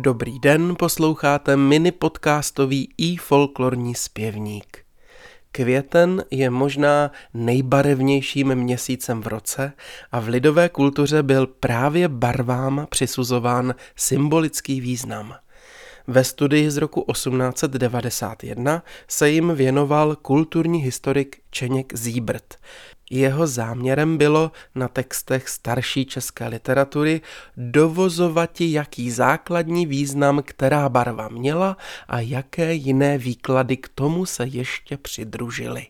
Dobrý den, posloucháte mini podcastový i folklorní zpěvník. Květen je možná nejbarevnějším měsícem v roce a v lidové kultuře byl právě barvám přisuzován symbolický význam. Ve studii z roku 1891 se jim věnoval kulturní historik Čeněk Zíbrt. Jeho záměrem bylo na textech starší české literatury dovozovati, jaký základní význam která barva měla a jaké jiné výklady k tomu se ještě přidružily.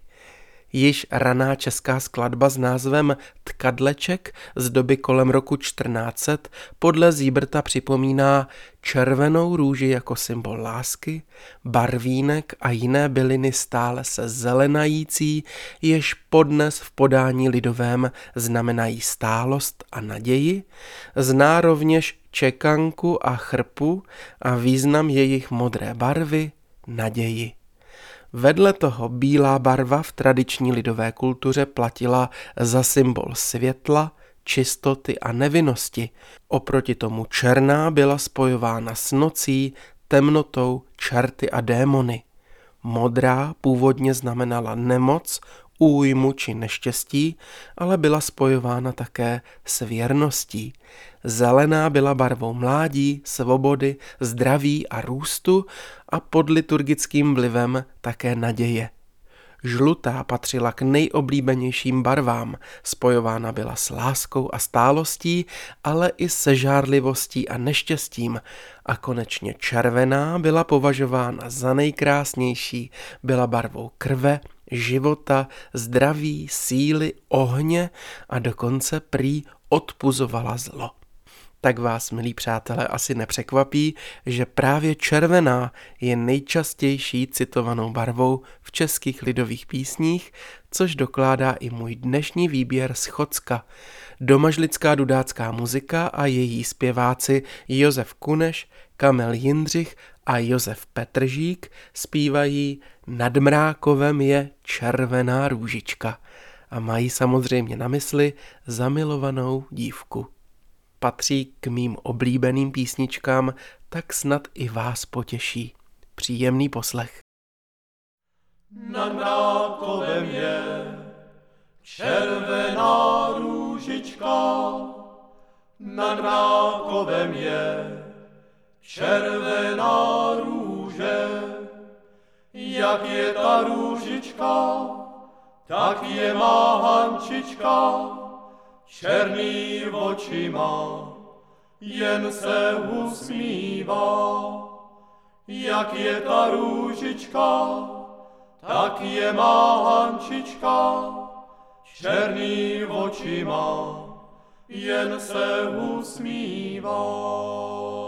Již raná česká skladba s názvem Tkadleček z doby kolem roku 1400 podle Zíbrta připomíná červenou růži jako symbol lásky, barvínek a jiné byliny stále se zelenající, jež podnes v podání lidovém znamenají stálost a naději, zná rovněž čekanku a chrpu a význam jejich modré barvy, naději. Vedle toho bílá barva v tradiční lidové kultuře platila za symbol světla, čistoty a nevinnosti. Oproti tomu černá byla spojována s nocí, temnotou, čerty a démony. Modrá původně znamenala nemoc, újmu či neštěstí, ale byla spojována také s věrností. Zelená byla barvou mládí, svobody, zdraví a růstu a pod liturgickým vlivem také naděje. Žlutá patřila k nejoblíbenějším barvám, spojována byla s láskou a stálostí, ale i se žárlivostí a neštěstím. A konečně červená byla považována za nejkrásnější, byla barvou krve, života, zdraví, síly, ohně a dokonce prý odpuzovala zlo tak vás, milí přátelé, asi nepřekvapí, že právě červená je nejčastější citovanou barvou v českých lidových písních, což dokládá i můj dnešní výběr z Chocka. Domažlická dudácká muzika a její zpěváci Josef Kuneš, Kamel Jindřich a Josef Petržík zpívají Nad mrákovem je červená růžička a mají samozřejmě na mysli zamilovanou dívku patří k mým oblíbeným písničkám, tak snad i vás potěší. Příjemný poslech. Na mrákovem je červená růžička, na mrákovem je červená růže. Jak je ta růžička, tak je má hančička, černý očima, jen se usmívá. Jak je ta růžička, tak je má hančička, černý očima, jen se usmívá.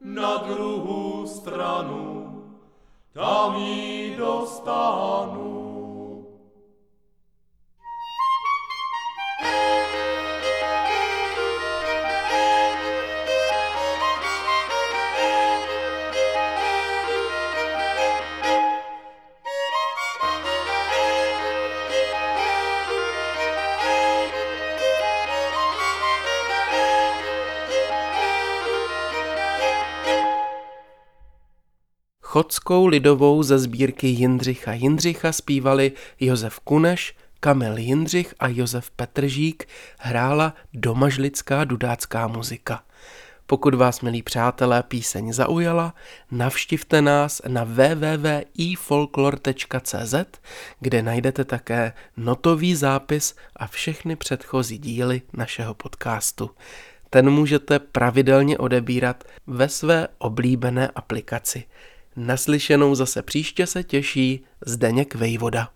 na druhou stranu, tam jí dostanu. Chodskou lidovou ze sbírky Jindřicha Jindřicha zpívali Josef Kuneš, Kamil Jindřich a Josef Petržík hrála domažlická dudácká muzika. Pokud vás, milí přátelé, píseň zaujala, navštivte nás na www.ifolklor.cz, kde najdete také notový zápis a všechny předchozí díly našeho podcastu. Ten můžete pravidelně odebírat ve své oblíbené aplikaci. Naslyšenou zase příště se těší Zdeněk Vejvoda.